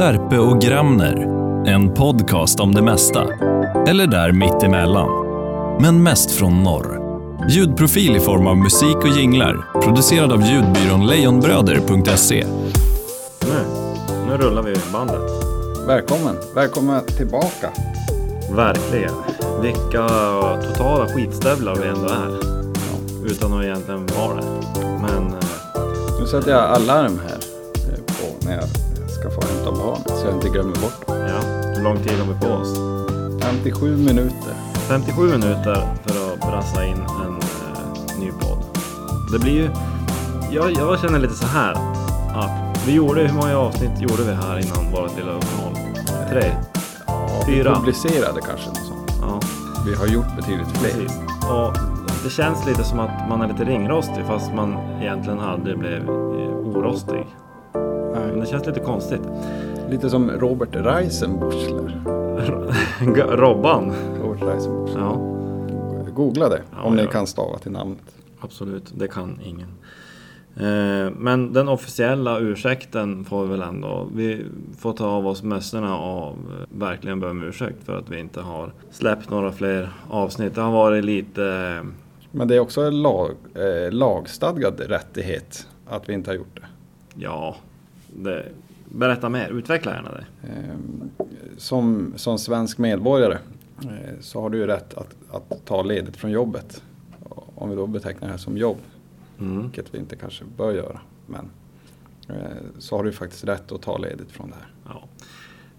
Serpe och Gramner. En podcast om det mesta. Eller där mittemellan. Men mest från norr. Ljudprofil i form av musik och jinglar. Producerad av ljudbyrån lejonbröder.se. Nu, nu rullar vi bandet. Välkommen, välkommen tillbaka. Verkligen. Vilka totala skitstövlar vi ändå är. Utan att egentligen vara det. Men eh, Nu sätter jag alarm här barn så jag inte glömmer bort ja, hur lång tid har vi på oss? 57 minuter. 57 minuter för att brassa in en eh, ny podd. Det blir ju... Jag, jag känner lite så här att vi gjorde, hur många avsnitt gjorde vi här innan vårt lilla uppehåll? Tre? Ja, Fyra. Publicerade kanske något sånt. Ja, Vi har gjort betydligt fler. precis. Och det känns lite som att man är lite ringrostig fast man egentligen aldrig blev eh, orostig. Men Nej. det känns lite konstigt. Lite som Robert Reisenbuschler. Robban. Robert Reisenbuschler. Ja, Googla det Ja, om ni kan stava till namnet. absolut. Det kan ingen. Eh, Men den officiella ursäkten får vi väl ändå. Vi får ta av oss mössorna av eh, verkligen be om ursäkt för att vi inte har släppt några fler avsnitt. Det har varit lite... eh, Men det är också en lag, eh, lagstadgad rättighet att vi inte har gjort det. Ja, det, berätta mer. Utveckla gärna det. Eh, Som, som svensk medborgare eh, så har du ju rätt att, att ta ledigt från jobbet. Om vi då betecknar det här som jobb, Mm. vilket vi inte kanske bör göra. Men eh, så har du faktiskt rätt att ta ledigt från det här. Ja.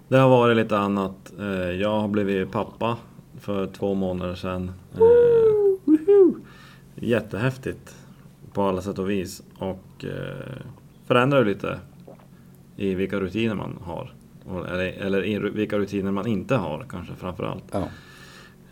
Det har varit lite annat. Eh, Jag har blivit pappa för två månader sedan. Woho! Jättehäftigt på alla sätt och vis. Och förändrar ju lite i vilka rutiner man har. Eller, eller i vilka rutiner man inte har kanske framför allt. Ja.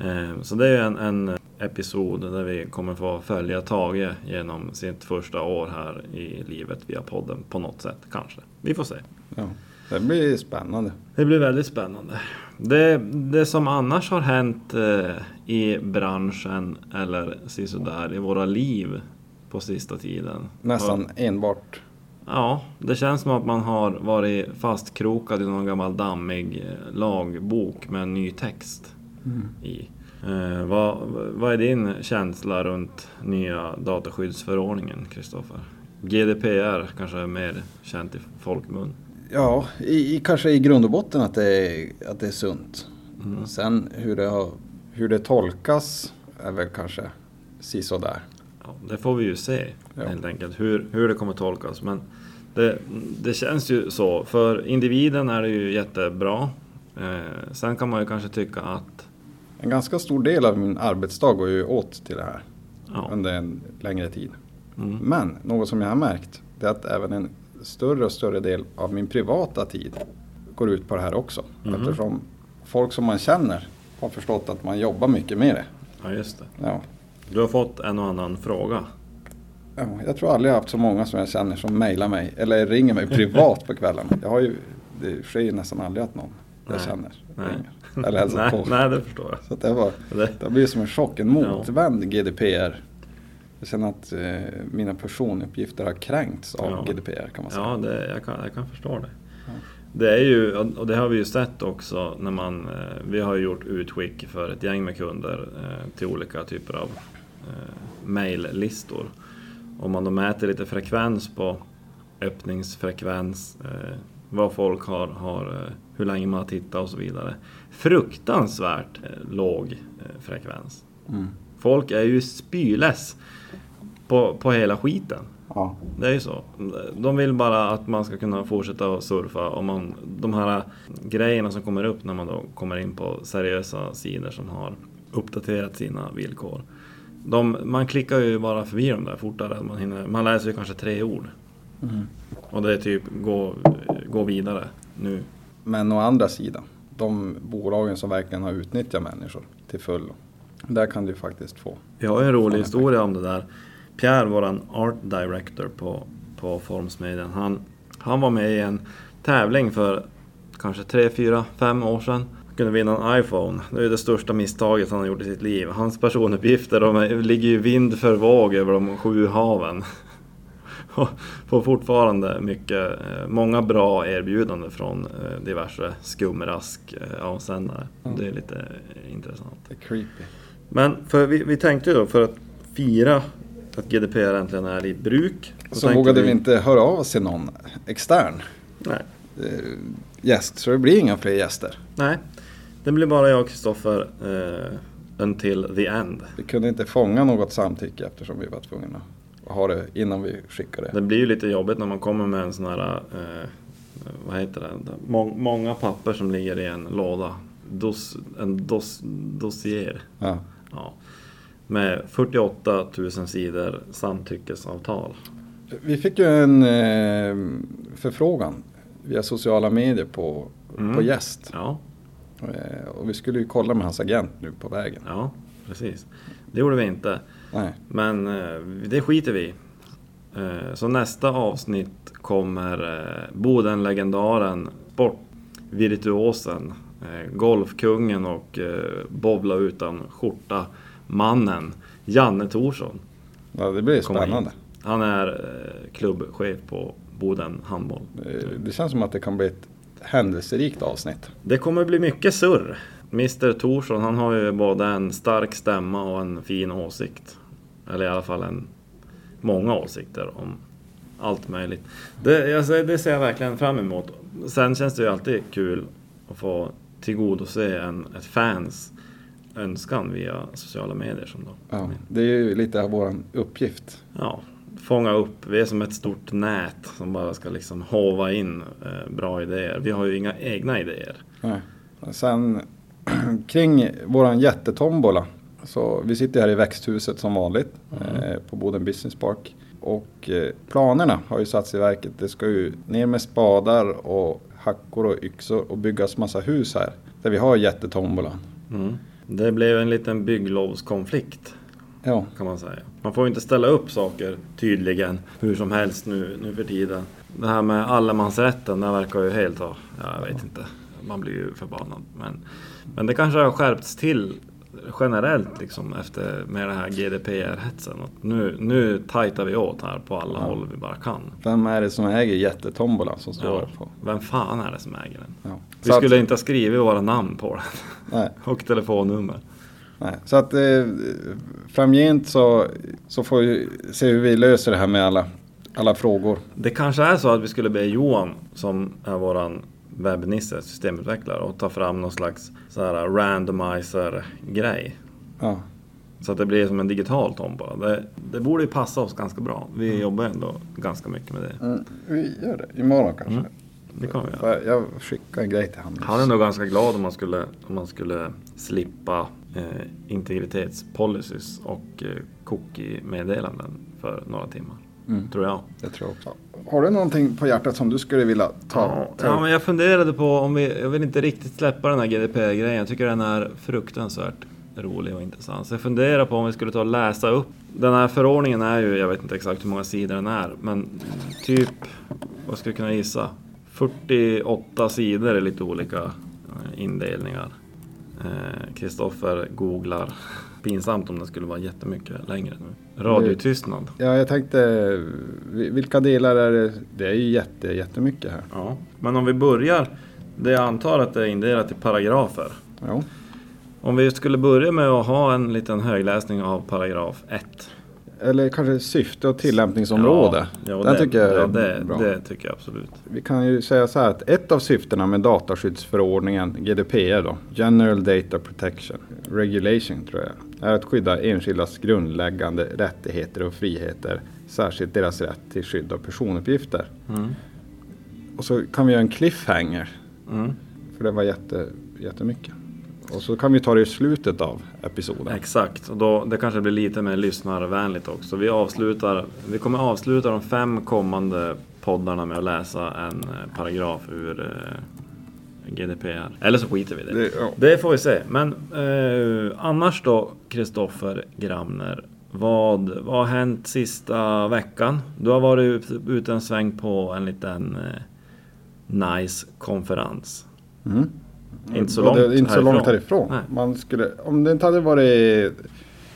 Eh, Så det är en, en episod där vi kommer få följa Tage genom sitt första år här i livet via podden på något sätt kanske. Vi får se. Ja. Det blir spännande. Det blir väldigt spännande. Det, det som annars har hänt eh, i branschen eller sisådär i våra liv på sista tiden. Nästan enbart. Ja, det känns som att man har varit fastkrokad i någon gammal dammig eh, lagbok med en ny text i. Eh, vad, vad är din känsla runt nya dataskyddsförordningen, Kristoffer? GDPR kanske är mer känt i folkmun. Ja, i, i, kanske i grund och botten att det är, att det är sunt. Mm. Sen hur det, har, hur det tolkas är väl kanske sisådär. Ja, det får vi ju se Ja. helt enkelt, hur, hur det kommer tolkas. Men det, det känns ju så. För individen är det ju jättebra. Eh, sen kan man ju kanske tycka att En ganska stor del av min arbetsdag går ju åt till det här ja, under en längre tid. mm, Men något som jag har märkt det är att även en större och större del av min privata tid går ut på det här också. Mhm. Eftersom folk som man känner har förstått att man jobbar mycket med det. ja, just det. Ja. Du har fått en och annan fråga. Ja, jag tror aldrig jag haft så många som jag känner som mejlar mig eller ringer mig privat på kvällarna. Jag har ju, det sker ju nästan aldrig att någon jag Nej. känner Nej. ringer. Eller hälsar nej, på. nej, det förstår jag. Så det, var, Det, har blivit som en chock, en motvänd GDPR. Jag känner att eh, mina personuppgifter har kränkts av Ja. GDPR kan man säga. ja, det, jag, kan, jag kan förstå det. Ja. Det är ju, och det har vi ju sett också när man, eh, vi har ju gjort utskick för ett gäng med kunder eh, till olika typer av eh, maillistor. Om man då mäter lite frekvens på öppningsfrekvens, eh, vad folk har, har eh, hur länge man har tittat och så vidare. Fruktansvärt eh, låg eh, frekvens. Mm. Folk är ju spyless på, på hela skiten. Ja. Det är ju så. De vill bara att man ska kunna fortsätta att surfa. Och man, de här grejerna som kommer upp när man då kommer in på seriösa sidor som har uppdaterat sina villkor. De, man klickar ju bara förbi dem där fortare än man hinner. Man läser ju kanske tre ord. Mm. Och det är typ gå, gå vidare nu. Men å andra sidan, de bolagen som verkligen har utnyttjat människor till fullo. Där kan du faktiskt få. Vi har ju en rolig historia om det där. Pierre, våran art director på, på Formsmeden, han, han var med i en tävling för kanske 3, 4, 5 år sedan. Kunde vinna en iPhone. Det är det största misstaget han har gjort i sitt liv. Hans personuppgifter de ligger ju vind för våg över de sju haven. får fortfarande mycket, eh, många bra erbjudanden från eh, diverse skumrask-avsändare. Mm. Det är lite eh, intressant. Det är creepy. Men för vi, vi tänkte ju då för att fira att GDPR äntligen är i bruk. Så tänkte vågade vi inte höra av oss till någon extern Nej, eh, gäst. Så det blir inga fler gäster. nej. Det blir bara jag och Kristoffer eh, until the end. Vi kunde inte fånga något samtycke eftersom vi var tvungna att ha det innan vi skickade. Det blir ju lite jobbigt när man kommer med en sån här, eh, vad heter det, Må, många papper som ligger i en låda. Dos, en dos, dossier. Ja. Ja. Med 48 000 sidor samtyckesavtal. Vi fick ju en eh, förfrågan via sociala medier på, Mm. på gäst. Ja, och vi skulle ju kolla med hans agent nu på vägen. ja, precis. Det gjorde vi inte. Nej. Men eh, det skiter vi. Eh, Så nästa avsnitt kommer eh, Boden-legendaren, sportvirtuosen, eh, golfkungen och eh, bowla utan skjorta mannen Janne Thorsson. Ja, det blir spännande. hit. Han är eh, klubbchef på Boden Handboll. Eh, Det känns som att det kan bli ett händelserikt avsnitt. Det kommer bli mycket surr. Mr Thorsson han har ju både en stark stämma och en fin åsikt. Eller i alla fall en, många åsikter om allt möjligt. Det, alltså, det ser jag verkligen fram emot. Sen känns det ju alltid kul att få tillgodose en, ett fans önskan via sociala medier. Som då Ja, det är ju lite av vår uppgift. ja, fånga upp. Vi är som ett stort nät som bara ska liksom hova in eh, bra idéer. Vi har ju inga egna idéer. Nej. Sen kring våran jättetombola. Så vi sitter här i växthuset som vanligt eh, på Boden Business Park. Och eh, planerna har ju satts i verket. Det ska ju ner med spadar och hackor och yxor och byggas massa hus här. Där vi har jättetombolan. Mm. Det blev en liten bygglovskonflikt Ja, kan man säga. Man får ju inte ställa upp saker tydligen hur som helst nu, nu för tiden. Det här med allemansrätten, den verkar ju helt ha, ja, jag vet inte. Man blir ju förbannad. Men, men det kanske har skärpts till generellt liksom efter med den här GDPR-hetsen. Att Nu, nu tajtar vi åt här på alla håll vi bara kan. vem är det som äger jättetombolan som står Ja, på? vem fan är det som äger den? Ja. Vi Så att- skulle inte ha skrivit våra namn på den. Och telefonnummer. Nej, så att eh, framgent så, så får vi se hur vi löser det här med alla, alla frågor. Det kanske är så att vi skulle be Johan, som är våran webbnisse, systemutvecklare, och ta fram någon slags så här randomizer-grej. Ja, Så att det blir som en digital tombola. Det, det borde ju passa oss ganska bra. Vi jobbar ändå ganska mycket med det. mm, vi gör det imorgon kanske. Mm. Det kan vi göra. Jag skickar en grej till honom. Han är nog ganska glad om man skulle, om man skulle slippa eh, integritetspolicies och eh, cookie-meddelanden för några timmar. Mm. Tror jag. Det tror jag också. Har du någonting på hjärtat som du skulle vilja ta? Ja, ta ja, men jag funderade på om vi, jag vill inte riktigt släppa den här GDPR-grejen. Jag tycker den är fruktansvärt rolig och intressant. Så jag funderar på om vi skulle ta och läsa upp. Den här förordningen är ju, jag vet inte exakt hur många sidor den är, men typ, vad skulle jag kunna gissa? 48 sidor i lite olika eh, indelningar. Eh, Kristoffer googlar. Pinsamt om det skulle vara jättemycket längre nu. Radiotystnad. Ja, jag tänkte, vi- vilka delar är det? Det är ju jätte, jättemycket här. Ja, men om vi börjar. Det jag antar att det är indelat i paragrafer. Jo. Om vi skulle börja med att ha en liten högläsning av paragraf 1. Eller kanske syfte och tillämpningsområde. Ja, Den det, tycker jag är ja, det, bra. det tycker jag absolut. Vi kan ju säga så här att ett av syftena med dataskyddsförordningen, GDPR då, General Data Protection Regulation tror jag, är att skydda enskildas grundläggande rättigheter och friheter, särskilt deras rätt till skydd av personuppgifter. Mm. Och så kan vi göra en cliffhanger, Mm. för det var jätte, jättemycket. Och så kan vi ta det i slutet av episoden. Exakt, och då, det kanske blir lite mer lyssnarvänligt också. Vi, avslutar, vi kommer avsluta de fem kommande poddarna med att läsa en eh, paragraf ur eh, GDPR. Eller så skiter vi i det. Det- ja. Det får vi se. Men eh, annars då, Kristoffer Gramner. Vad, vad har hänt sista veckan? Du har varit ut- ute en sväng på en liten eh, nice konferens. Mm. Inte så Och det långt inte så härifrån. långt härifrån. Nej. Man skulle, om det inte hade varit...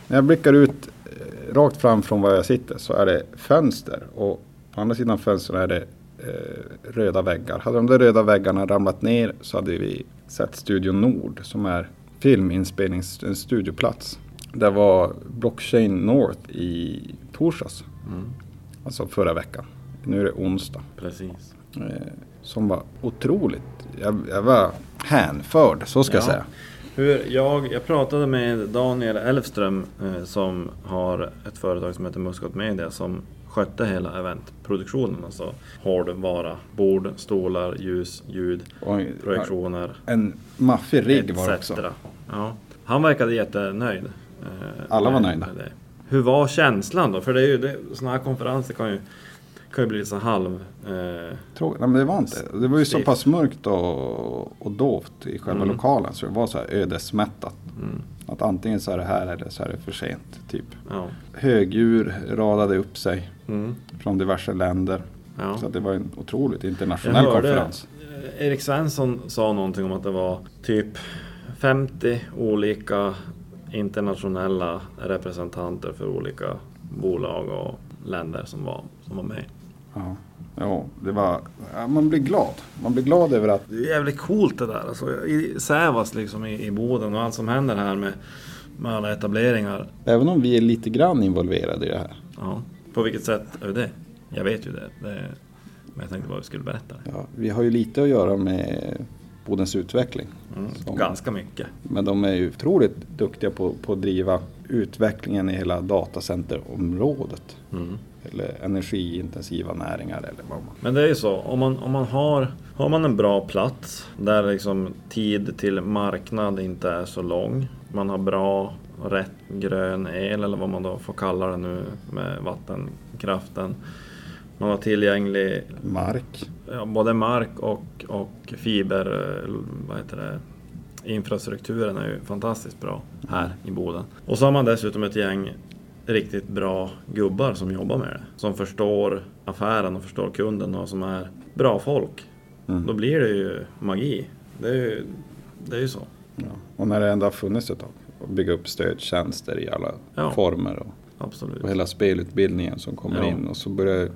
När jag blickar ut eh, rakt fram från var jag sitter så är det fönster. Och På andra sidan fönstret är det eh, röda väggar. Hade de där röda väggarna ramlat ner så hade vi sett Studio Nord som är filminspelnings en studioplats. Det var Blockchain North i torsdags. Mm. Alltså förra veckan. Nu är det onsdag. Precis. Eh, som var otroligt. Jag, jag var hänförd, så ska jag Ja. säga. Hur jag, jag pratade med Daniel Elfström eh, som har ett företag som heter Muscat Media som skötte hela eventproduktionen. Alltså hårdvara, bord, stolar, ljus, ljud, Och projektioner. en maffig rigg var det också. Ja. Han verkade jättenöjd. eh, Alla var nöjda. Hur var känslan då? För det är ju, det, såna här konferenser kan ju, kan ju bli så halv... Eh, Tråkigt. Nej, men det var inte. Det var ju så Stift. pass mörkt och, och dovt i själva Mm. lokalen så det var så här ödesmättat. mm, Att antingen så är det här eller så är det för sent. Typ. ja. Högdjur radade upp sig Mm, från diverse länder. ja. Så det var en otroligt Jag internationell hörde konferens. eh, Erik Svensson sa någonting om att det var typ 50 olika internationella representanter för olika bolag och länder som var, som var med. Ja. Ja, det var, man blir glad. Man blir glad över att Det är jävligt coolt det där. Alltså, I Sävast liksom i, i Boden och allt som händer här med, med alla etableringar. även om vi är lite grann involverade i det här. Ja. På vilket sätt är det? Jag vet ju det. det men jag tänkte bara vi skulle berätta det. Ja, vi har ju lite att göra med Bodens utveckling. Mm. Som- Ganska mycket. Men de är ju otroligt duktiga på, på att driva utvecklingen i hela datacenterområdet. Mm. Eller energiintensiva näringar eller vad man... Men det är ju så, om man, om man har, har man en bra plats där liksom tid till marknad inte är så lång. Man har bra, rätt grön el eller vad man då får kalla det nu med vattenkraften. Man har tillgänglig Mark. ja, både mark och, och fiber, vad heter det, infrastrukturen är ju fantastiskt bra här i Boden. Och så har man dessutom ett gäng riktigt bra gubbar som jobbar med det. Som förstår affären och förstår kunden och som är bra folk. Mm. Då blir det ju magi. Det är ju, det är ju så. Ja. Och när det ändå har funnits ett tag. Och bygga upp stödtjänster i alla Ja. former. Och, Absolut. och hela spelutbildningen som kommer Ja. in. Och så börjar...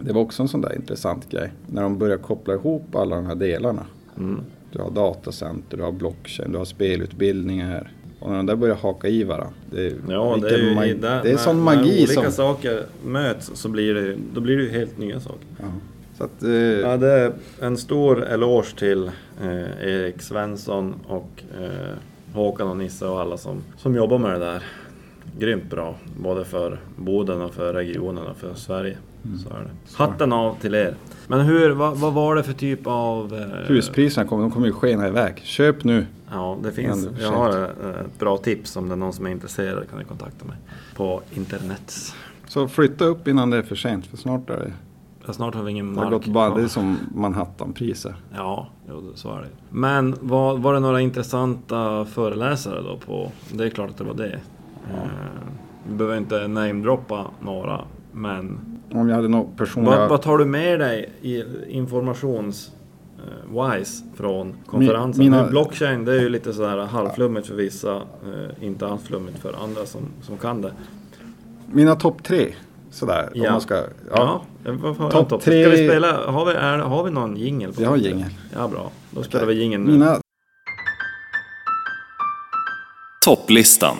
Det var också en sån där intressant grej. När de börjar koppla ihop alla de här delarna. Mm. Du har datacenter, du har blockchain, du har spelutbildningar. Och när de där börjar haka i varandra. Det, är- Ja, det är ju magi- där, det är när, sån när magi olika som... saker möts så blir det, då blir det ju helt nya saker. Ja. Så att, eh, Ja, det är en stor eloge till eh, Erik Svensson och eh, Håkan och Nisse och alla som, som jobbar med det där. Grymt bra, både för Boden och för regionen och för Sverige. Så är det. Hatten av till er. Men hur, vad, vad var det för typ av... Eh, Huspriserna kommer, de kommer ju skena iväg. Köp nu. Ja, det finns. Det Jag har eh, ett bra tips om det är någon som är intresserad kan ni kontakta mig. På internet. Så flytta upp innan det är för sent. För snart är det... Ja, Snart har vi ingen Det har mark gått bara, det är som Manhattanpriser. Ja, jo, så är det. Men var, var det några intressanta föreläsare då på... Det är klart att det var det. Eh, vi behöver inte namedroppa några, men... Om jag hade någon personliga... Vad, vad tar du med dig i informations... eh, wise från konferensen? mina- Blockchain, det är ju lite sådär halvflummigt för vissa, eh, inte alls flummigt för andra som, som kan det. Mina topp tre. Sådär. Om Ja. man ska... Ja, Ja. varför Topp topp tre- Ska vi spela, har vi, är, har vi någon jingel? Vi har jingel. Ja, bra. Då spelar vi jingeln nu. Mina Topplistan.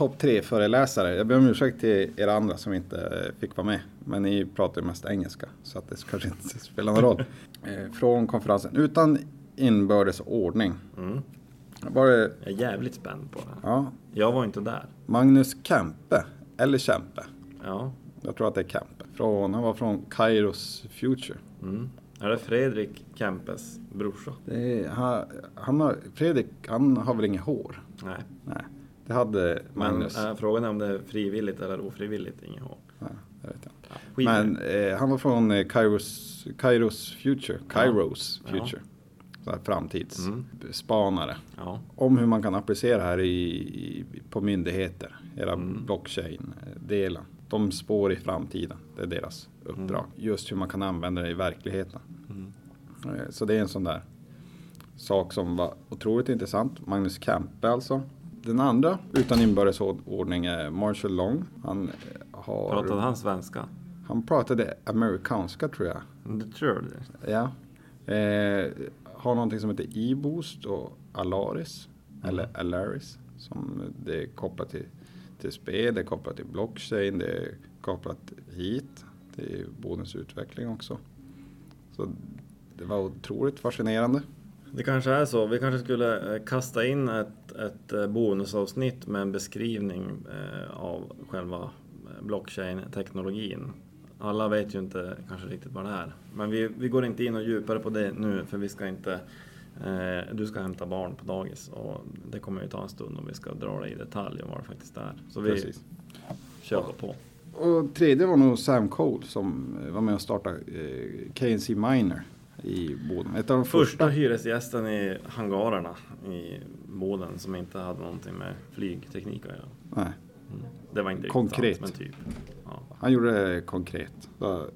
Topp tre föreläsare. Jag ber om ursäkt till er andra som inte eh, fick vara med. Men ni pratar ju mest engelska. Så att det kanske inte spelar någon roll. Eh, Från konferensen. Utan inbördes ordning. Mm. Var det, Jag är jävligt spänd på det. ja, Jag var inte där. Magnus Kempe. Eller Kempe. Ja. Jag tror att det är Kempe. Från, han var från Kairos Future. Mm. Är det Fredrik Kempes brorsa? Det är, han, han har, Fredrik, han har väl inget hår? Nej. Nej, det hade Men äh, frågan är om det är frivilligt eller ofrivilligt. Ingen hår. Nej, det vet jag inte. Ja, Men eh, han var från eh, Kairos, Kairos Future. Kairos Ja. Future. Mm. framtidsspanare. Ja. Om hur man kan applicera det här i, i, på myndigheter. Hela Mm. blockchain-delen. De spår i framtiden. Det är deras uppdrag. Just hur man kan använda det i verkligheten. Mm. Eh, Så det är en sån där sak som var otroligt intressant. Magnus Kempe alltså. Den andra utan inbördes ordning är Marshall Long. Han eh, har... Pratade han svenska? Han pratade amerikanska tror jag. Det tror det. Ja. Eh, har någonting som heter e-boost och Alaris. Eller Alaris. Som det är kopplat till, till spel, det är kopplat till blockchain, det är kopplat hit. Till Bodens utveckling också. Så det var otroligt fascinerande. Det kanske är så. Vi kanske skulle eh, kasta in ett, ett eh, bonusavsnitt med en beskrivning eh, av själva blockchain-teknologin. Alla vet ju inte kanske riktigt vad det är. Men vi, vi går inte in och djupare på det nu för vi ska inte eh, du ska hämta barn på dagis och det kommer ju ta en stund om vi ska dra det i detalj om vad det faktiskt är. Så vi Precis. kör på. Och tredje var nog Sam Cole som var med och startade eh, KNC Miner i Boden. Ett av de Första första. hyresgästen i hangarerna i Boden som inte hade någonting med flygteknik att göra. Nej, Mm. Det var inte Konkret. sant, men typ. Ja. han gjorde det konkret.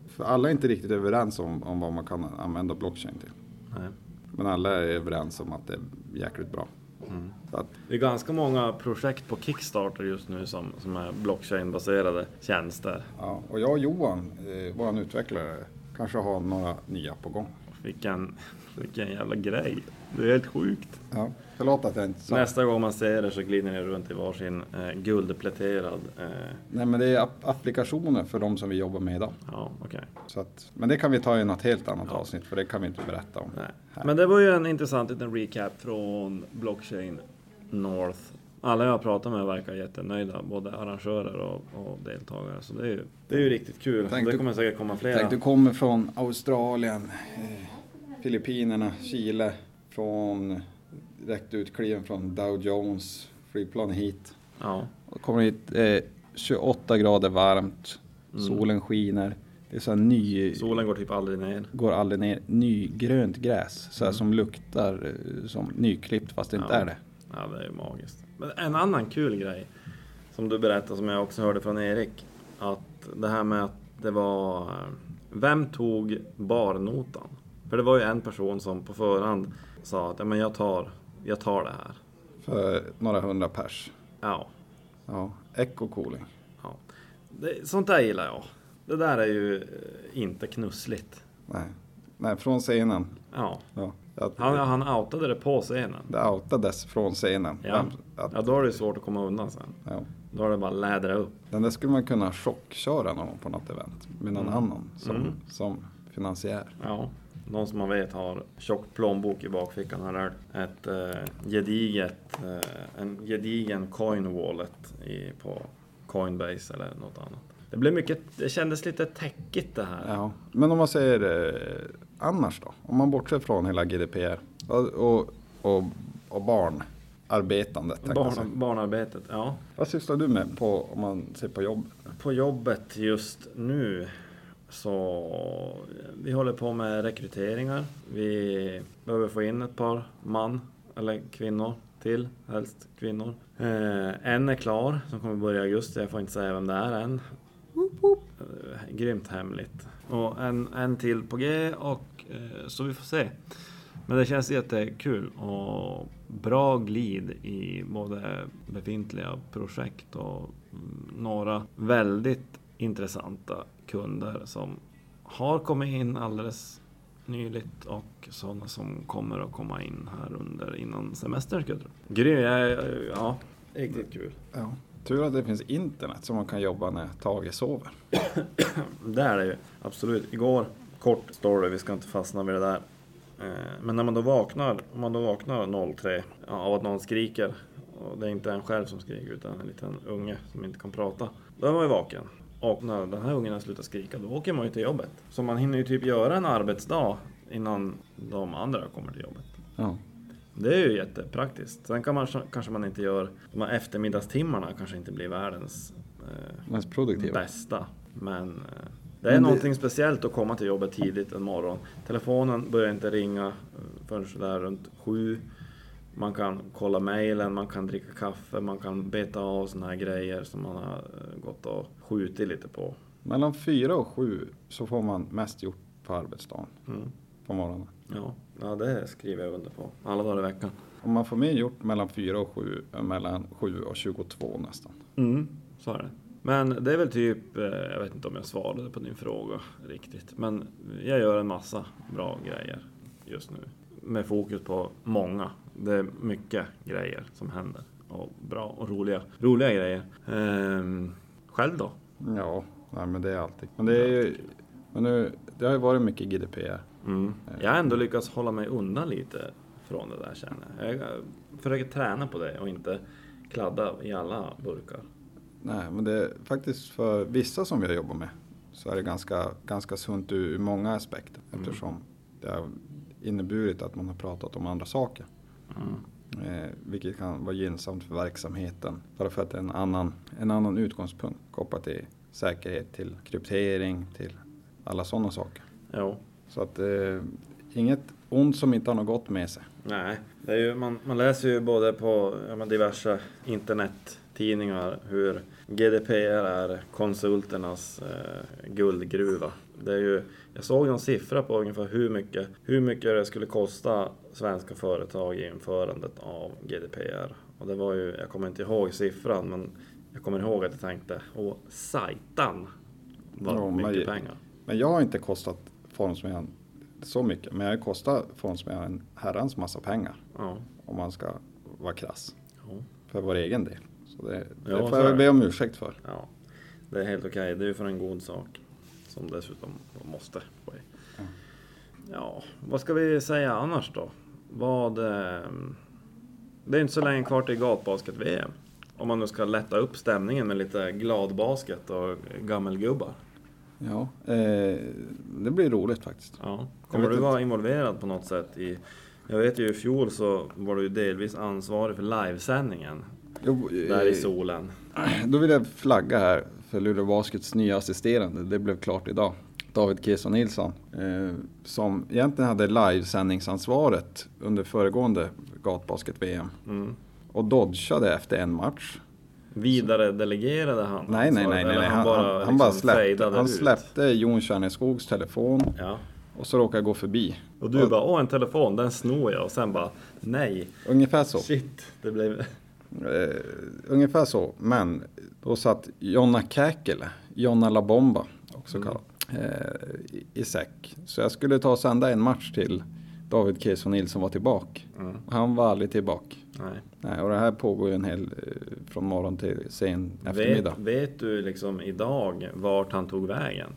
För alla är inte riktigt överens om, om vad man kan använda blockchain till. Nej. Men alla är överens om att det är jäkligt bra. Mm. Att, Det är ganska många projekt på Kickstarter just nu som, som är blockchain-baserade tjänster. ja. Och jag och Johan, eh, vår utvecklare, kanske har några nya på gång. Vilken, vilken jävla grej. Det är helt sjukt. Ja. Förlåt att jag inte sa. Nästa gång man ser det så glider ni runt i varsin eh, guldpläterad. Eh, Nej men det är app- applikationer för de som vi jobbar med idag. ja. Så att, men det kan vi ta i något helt annat Ja. avsnitt för det kan vi inte berätta om. Men det var ju en intressant liten recap från Blockchain North. Alla jag har pratat med verkar jättenöjda, både arrangörer och, och deltagare. Så det är ju, det är ju riktigt kul. Tänk det du- kommer säkert komma flera. Tänk du kommer från Australien, eh, Filippinerna, Chile, från direkt utkliven från Dow Jones flygplan hit. Ja, Och kommer hit eh, 28 grader varmt, Mm. solen skiner. Det är så ny, solen går typ aldrig ner. går aldrig ner, nygrönt gräs så här, som luktar eh, som nyklippt fast det inte Mm. Ja. är det. Ja, det är magiskt. Men en annan kul grej som du berättade, som jag också hörde från Erik. Att det här med att det var... Vem tog barnotan? För det var ju en person som på förhand sa att ja, men jag, tar, jag tar det här. För några hundra pers. Ja, Ja, eco cooling. ja. Det, sånt där gillar jag. Det där är ju eh, inte knussligt. Nej. Nej, från scenen. Ja, Ja, att, han, han outade det på scenen. Det outades från scenen. Ja. Att, ja, då är det svårt att komma undan sen. ja. Då är det bara att lädra upp. Den där skulle man kunna chockköra någon på något event med någon Mm. annan som, Mm. som finansiär. Ja, någon som man vet har tjock plånbok i bakfickan har hört ett eh, gediget, eh, en gedigen coin wallet i, på Coinbase eller något annat. Det blev mycket, det kändes lite täckigt det här. Ja. Men om man säger eh, annars då? Om man bortser från hela GDPR och, och, och, jag säga. Barn, barnarbetet, ja. Vad sysslar du med på, om man ser på jobb? På jobbet just nu så vi håller på med rekryteringar. Vi behöver få in ett par man eller kvinnor till, helst kvinnor. Eh, en är klar som kommer börja i augusti. Jag får inte säga vem det är än. Eh, grymt hemligt. Och en, en till på G och eh, så vi får se. Men det känns jättekul och bra glid i både befintliga projekt och mm, några väldigt intressanta kunder som har kommit in alldeles nyligt och sådana som kommer att komma in här under innan semestern skulle jag tro. Grym, ja, ja, riktigt kul. Ja. Tur att det finns internet så man kan jobba när Tage sover. Det är det ju, absolut. Igår, kort story, vi ska inte fastna vid det där. Eh, Men när man då vaknar, om man då vaknar 03 ja, av att någon skriker och det är inte en själv som skriker utan en liten unge som inte kan prata. Då är man ju vaken. Och när den här ungen har slutat skrika då åker man ju till jobbet. Så man hinner ju typ göra en arbetsdag innan de andra kommer till jobbet. Ja. Det är ju jättepraktiskt. Sen kan man, kanske man inte gör, de här eftermiddagstimmarna kanske inte blir världens eh, Mest produktiva. bästa. Men eh, det är Men det- någonting speciellt att komma till jobbet tidigt en morgon. Telefonen börjar inte ringa eh, förrän där runt sju. Man kan kolla mejlen, man kan dricka kaffe, man kan beta av såna här grejer som man har eh, gått och skjutit lite på. Mellan fyra och sju så får man mest gjort på arbetsdagen Mm. på morgonen. Ja, ja, det skriver jag under på. Alla dagar i veckan. Om man får mer gjort mellan fyra och sju, än mellan sju och 22 nästan. Mm, så är det. Men det är väl typ, eh, jag vet inte om jag svarade på din fråga riktigt. Men jag gör en massa bra grejer just nu. Med fokus på många. Det är mycket grejer som händer. Och bra och roliga, roliga grejer. Ehm, själv då? Ja, nej, men det är alltid. Men det, är ju, men nu, det har ju varit mycket GDPR. Mm. Jag har ändå lyckats hålla mig undan lite från det där känner jag. Jag försöker träna på det och inte kladda i alla burkar. Nej, men det är faktiskt för vissa som jag jobbar med så är det ganska, ganska sunt ur, ur många aspekter. Mm. Eftersom det har inneburit att man har pratat om andra saker. Mm. Eh, vilket kan vara gynnsamt för verksamheten. Bara för att det är en annan, en annan utgångspunkt kopplat till säkerhet, till kryptering, till alla sådana saker. Jo. Så att eh, inget ont som inte har något gott med sig. Nej, det är ju, man, man läser ju både på ja, diverse internettidningar hur GDPR är konsulternas eh, guldgruva. Det är ju, jag såg någon siffra på ungefär hur mycket, hur mycket det skulle kosta svenska företag i införandet av GDPR. Och det var ju, jag kommer inte ihåg siffran, men jag kommer ihåg att jag tänkte, åh sajtan vad Ja, mycket men- pengar. Men jag har inte kostat Formsmedjan så mycket. Men jag har kostat Formsmedjan en herrans massa pengar. Ja. Om man ska vara krass. Ja. För vår egen del. Så det, det så får jag det. be om ursäkt för. Ja, det är helt okej. Det är ju för en god sak. Som dessutom måste ske. Ja. Vad ska vi säga annars då? Vad... Eh, det är inte så länge kvar till gatbasket-VM. Om man nu ska lätta upp stämningen med lite gladbasket och gammelgubbar. Ja, eh, det blir roligt faktiskt. Ja. Kommer du vara involverad på något sätt i... Jag vet ju i fjol så var du ju delvis ansvarig för livesändningen. Jo, Där i eh, solen. Då vill jag flagga här för Luleå Baskets nya assisterande. Det blev klart idag. David Keso Nilsson. Eh, som egentligen hade livesändningsansvaret under föregående gatbasket-VM. Mm. Och dodgade efter en match. Vidare delegerade han Nej, nej, nej. nej, nej. Han, han, han, liksom bara släppte, han släppte Jon Kärneskogs telefon Ja. och så råkade jag gå förbi. Och du bara, åh en telefon, den snor jag. Och sen bara, nej. Ungefär så. Shit, det blev... Eh, ungefär så. Men då satt Jonna Käkele, Jonna La Bomba också Mm. kallad, eh, i, säck. Så jag skulle ta och sända en match till David Keso Nilsson var tillbaka. Mm. Han var aldrig tillbaka. Nej. Nej, och det här pågår ju en hel, eh, från morgon till sen eftermiddag. Vet, vet du liksom idag vart han tog vägen?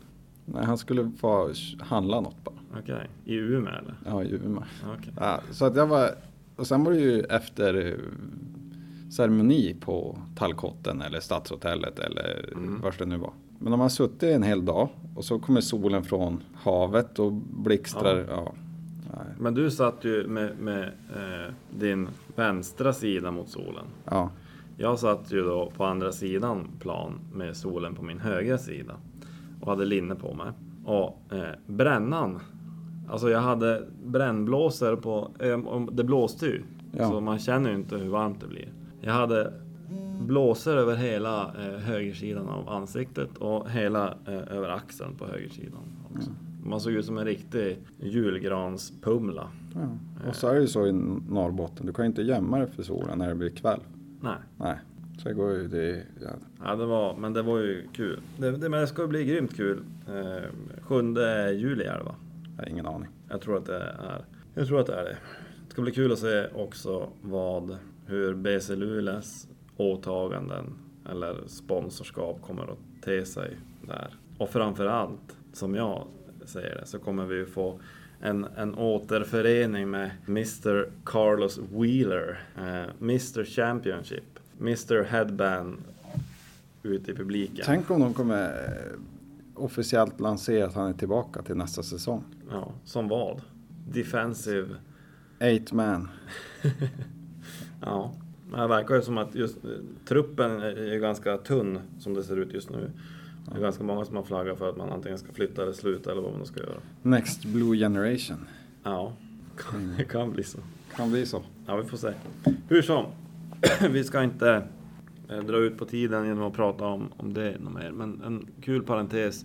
Nej, han skulle få handla något bara. Okej, i Umeå eller? Ja, i Umeå. Okej. Ja, så att jag var, och sen var det ju efter ceremoni på Tallkotten eller Stadshotellet eller Mm. vart det nu var. Men om man suttit en hel dag och så kommer solen från havet och blixtrar. Ja. nej. Men du satt ju med, med eh, din vänstra sida mot solen. Ja. Jag satt ju då på andra sidan plan med solen på min högra sida. Och hade linne på mig. Och eh, brännan. Alltså jag hade brännblåsor på... Eh, det blåste ju. Ja. Så man känner ju inte hur varmt det blir. Jag hade blåsor över hela eh, högersidan av ansiktet och hela eh, över axeln på högersidan också. Man såg ut som en riktig julgranspumla. ja. Och så är det ju så i Norrbotten. Du kan ju inte gömma dig för solen när det blir kväll. Nej. Nej. Så det går ju... Det, ja. Ja, det var, men det var ju kul. Det, det, men det ska bli grymt kul. Eh, 7 juli är det va? Jag har ingen aning. Jag tror att det är. Jag tror att det är det. Det ska bli kul att se också vad, hur BC Luleås åtaganden eller sponsorskap kommer att te sig där. Och framförallt, som jag säger det, så kommer vi ju få en, en återförening med Mr Carlos Wheeler, eh, Mr Championship, Mr Headband ute i publiken. Tänk om de kommer eh, officiellt lansera att han är tillbaka till nästa säsong. Ja, som vad? Defensive Eight man. Ja, det verkar ju som att just eh, truppen är ganska tunn som det ser ut just nu. Det är ganska många som har flaggat för att man antingen ska flytta eller sluta eller vad man ska göra. Next Blue Generation. Ja, kan- det kan bli så. Kan bli så. Ja, vi får se. Hur som, vi ska inte eh, dra ut på tiden genom att prata om, om det något mer. Men en kul parentes.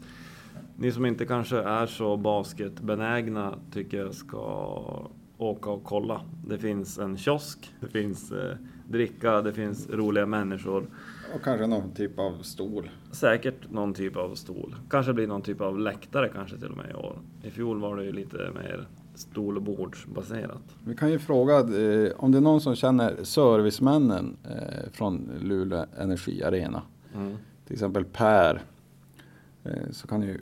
Ni som inte kanske är så basketbenägna tycker jag ska åka och kolla. Det finns en kiosk. Det finns eh, dricka, det finns roliga människor. Och kanske någon typ av stol. Säkert någon typ av stol. Kanske blir någon typ av läktare kanske till och med i år. I fjol var det ju lite mer stol och bordsbaserat. Vi kan ju fråga eh, om det är någon som känner servicemännen eh, från Luleå Energi Arena. Mm. Till exempel Per. Eh, så kan ni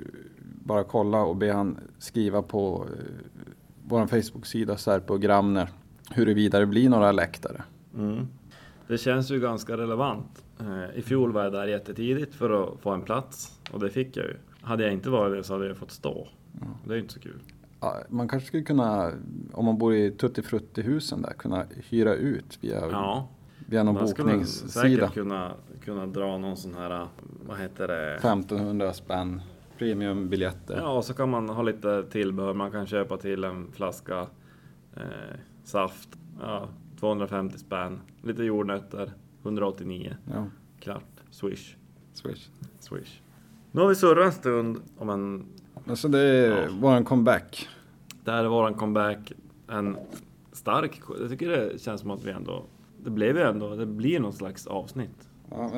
bara kolla och be han skriva på eh, vår Facebook-sida Serpe och Gramner huruvida det blir några läktare. Mm. Det känns ju ganska relevant. Eh, I fjol var jag där jättetidigt för att få en plats och det fick jag ju. Hade jag inte varit det så hade jag fått stå. Det är ju inte så kul. Ja, man kanske skulle kunna, om man bor i Tutti Frutti-husen där, kunna hyra ut via, Ja, via någon man skulle bokningssida. säkert kunna, kunna dra någon sån här, vad heter det? 1500 spänn, premiumbiljetter. Ja, och så kan man ha lite tillbehör. Man kan köpa till en flaska eh, saft, ja, 250 spänn. Lite jordnötter, 189. Ja, Klart. Swish. swish. Swish. Nu har vi surrat en stund om en... Alltså det är Ja. våran comeback. Det här är våran comeback. En stark... Jag tycker det känns som att vi ändå... Det blev ju ändå... Det blir någon slags avsnitt. Ja,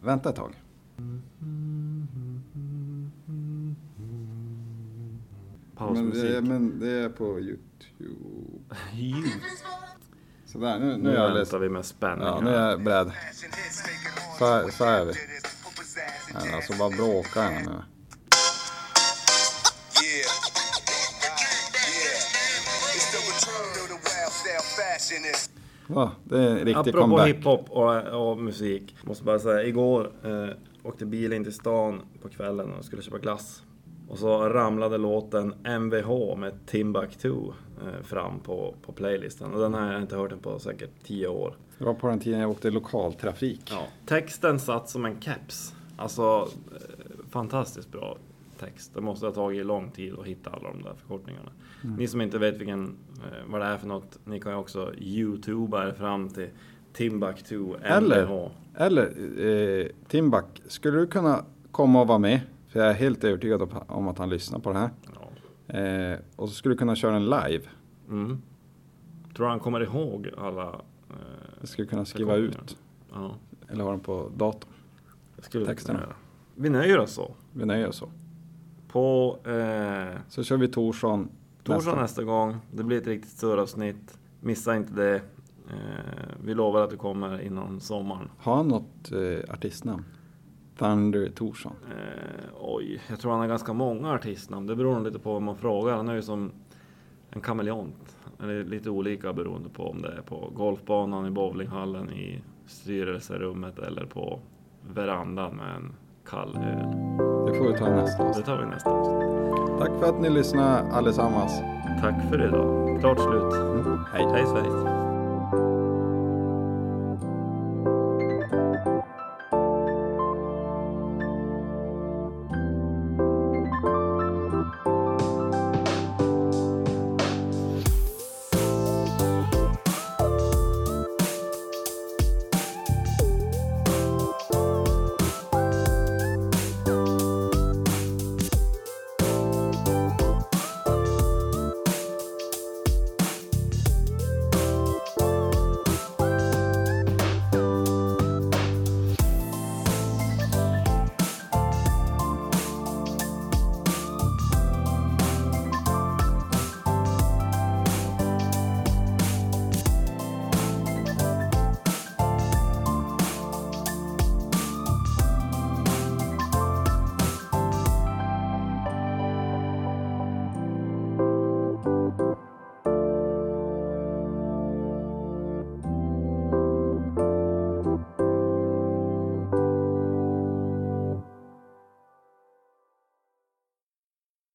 vänta ett tag. Men Pausmusik. det, men det är på Youtube. Ljud. Sådär, nu, nu Nu är jag väntar vi med spänning. Ja, nu är här. jag beredd. Så, så är vi. Men alltså bara bråkar jag nu. Va? Det är en riktig Apropå comeback. hiphop och, och musik. Måste bara säga, igår eh, åkte bil in till stan på kvällen och skulle köpa glass. Och så ramlade låten MVH med Timbuktu eh, fram på, på playlisten. Och den har jag inte hört den på säkert 10 år. Det var på den tiden jag åkte lokaltrafik. Ja. Texten satt som en keps. Alltså, eh, fantastiskt bra text. Det måste ha tagit lång tid att hitta alla de där förkortningarna. Ni som inte vet vilken, eh, vad det är för något, ni kan ju också youtuba er fram till Timbuktu MVH. Eller, eller eh, Timbuk, skulle du kunna komma och vara med? För jag är helt övertygad om- att han lyssnar på det här. Ja. Eh, och så skulle du kunna köra en live. Mm. Tror han kommer ihåg alla eh, Jag skulle kunna skriva ut. Ja, Eller ha den på datorn. skulle vi Texterna. kunna. Vi nöjer oss så. Vi nöjer oss så. På eh, Så kör vi Torsson. torsdag nästa. nästa gång. Det blir ett riktigt surravsnitt. Missa inte det. Eh, vi lovar att det kommer innan sommaren. Har han något eh, artistnamn? Thunder Torsson. Eh, oj, jag tror han har ganska många artistnamn. Det beror nog lite på vad man frågar. Han är ju som en kameleont. Eller lite olika beroende på om det är på golfbanan, i bowlinghallen, i styrelserummet eller på verandan med en kall öl. Det får vi ta nästa Det avsnitt. tar vi nästa avsnitt. Tack för att ni lyssnade allesammans. Tack för idag. Klart slut. Hej. Hej svejs.